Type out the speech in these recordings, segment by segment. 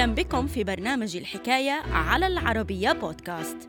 أهلا بكم في برنامج الحكاية على العربية بودكاست.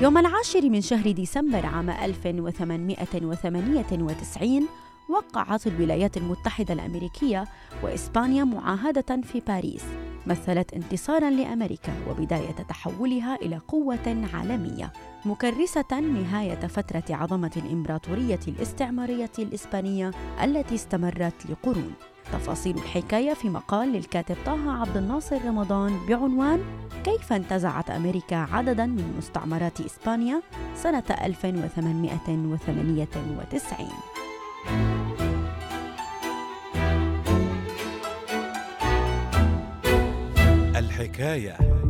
يوم العاشر من شهر ديسمبر عام 1898 وقعت الولايات المتحدة الأمريكية وإسبانيا معاهدة في باريس مثلت انتصارا لأمريكا وبداية تحولها إلى قوة عالمية مكرسة نهاية فترة عظمة الإمبراطورية الإستعمارية الإسبانية التي استمرت لقرون. تفاصيل الحكاية في مقال للكاتب طه عبد الناصر رمضان بعنوان كيف انتزعت أمريكا عددا من مستعمرات إسبانيا سنة 1898 الحكاية.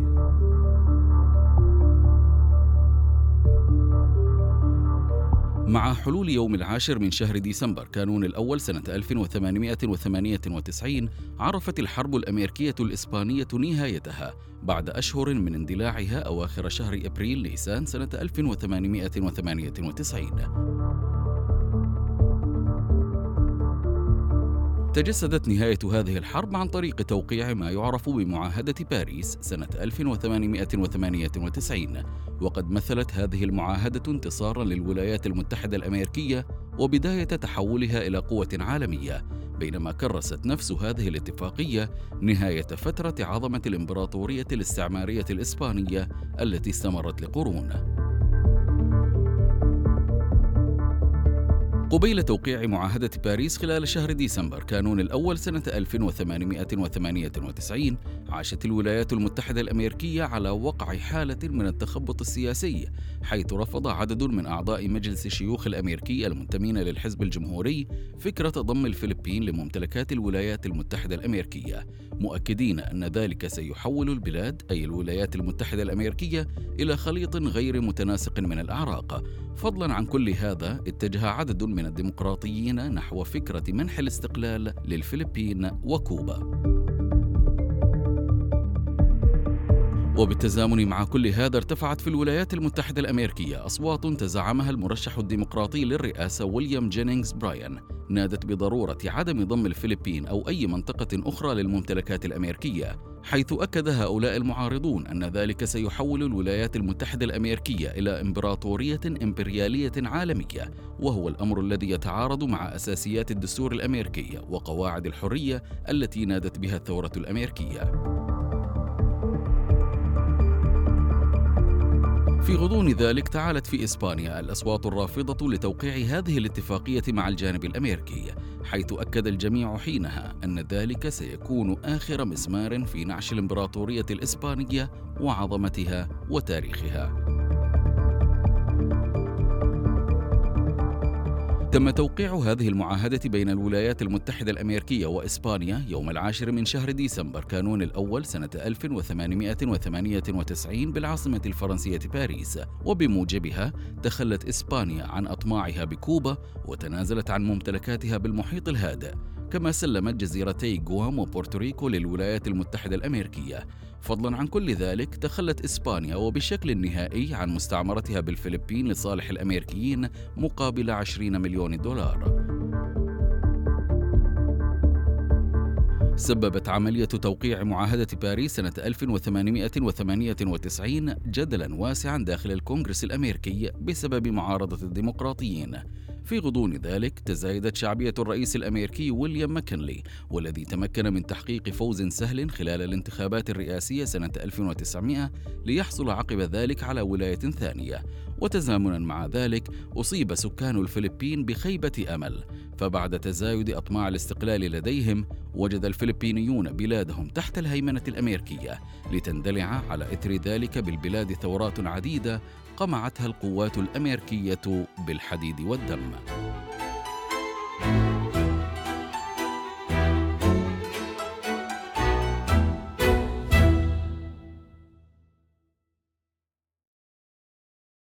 مع حلول يوم العاشر من شهر ديسمبر كانون الأول سنة 1898 عرفت الحرب الأمريكية الإسبانية نهايتها بعد أشهر من اندلاعها أواخر شهر أبريل نيسان سنة 1898 تجسدت نهاية هذه الحرب عن طريق توقيع ما يعرف بمعاهدة باريس سنة 1898 وقد مثلت هذه المعاهدة انتصارا للولايات المتحدة الأمريكية وبداية تحولها إلى قوة عالمية بينما كرست نفس هذه الاتفاقية نهاية فترة عظمة الإمبراطورية الاستعمارية الإسبانية التي استمرت لقرون. قبيل توقيع معاهدة باريس خلال شهر ديسمبر كانون الأول سنة 1898 عاشت الولايات المتحدة الأمريكية على وقع حالة من التخبط السياسي حيث رفض عدد من أعضاء مجلس الشيوخ الأمريكي المنتمين للحزب الجمهوري فكرة ضم الفلبين لممتلكات الولايات المتحدة الأمريكية. مؤكدين أن ذلك سيحول البلاد أي الولايات المتحدة الأمريكية إلى خليط غير متناسق من الأعراق. فضلا عن كل هذا اتجه عدد من الديمقراطيين نحو فكرة منح الاستقلال للفلبين وكوبا. وبالتزامن مع كل هذا ارتفعت في الولايات المتحدة الأمريكية أصوات تزعمها المرشح الديمقراطي للرئاسة ويليام جينينغز براين نادت بضرورة عدم ضم الفلبين أو أي منطقة أخرى للممتلكات الأمريكية حيث أكد هؤلاء المعارضون أن ذلك سيحول الولايات المتحدة الأمريكية إلى إمبراطورية إمبريالية عالمية وهو الأمر الذي يتعارض مع أساسيات الدستور الأمريكي وقواعد الحرية التي نادت بها الثورة الأمريكية. في غضون ذلك تعالت في إسبانيا الأصوات الرافضة لتوقيع هذه الاتفاقية مع الجانب الأمريكي حيث أكد الجميع حينها أن ذلك سيكون آخر مسمار في نعش الإمبراطورية الإسبانية وعظمتها وتاريخها. تم توقيع هذه المعاهدة بين الولايات المتحدة الأمريكية وإسبانيا يوم العاشر من شهر ديسمبر كانون الأول سنة 1898 بالعاصمة الفرنسية باريس وبموجبها تخلت إسبانيا عن أطماعها بكوبا وتنازلت عن ممتلكاتها بالمحيط الهادئ كما سلمت جزيرتي غوام وبورتوريكو للولايات المتحدة الأمريكية. فضلا عن كل ذلك تخلت إسبانيا وبشكل نهائي عن مستعمرتها بالفلبين لصالح الأمريكيين مقابل 20 مليون دولار. سببت عملية توقيع معاهدة باريس سنة 1898 جدلا واسعا داخل الكونغرس الأمريكي بسبب معارضة الديمقراطيين. في غضون ذلك تزايدت شعبية الرئيس الأمريكي ويليام ماكنلي والذي تمكن من تحقيق فوز سهل خلال الانتخابات الرئاسية سنة 1900 ليحصل عقب ذلك على ولاية ثانية. وتزامنا مع ذلك أصيب سكان الفلبين بخيبة أمل. فبعد تزايد أطماع الاستقلال لديهم وجد الفلبينيون بلادهم تحت الهيمنة الأمريكية لتندلع على إثر ذلك بالبلاد ثورات عديدة قمعتها القوات الأمريكية بالحديد والدم.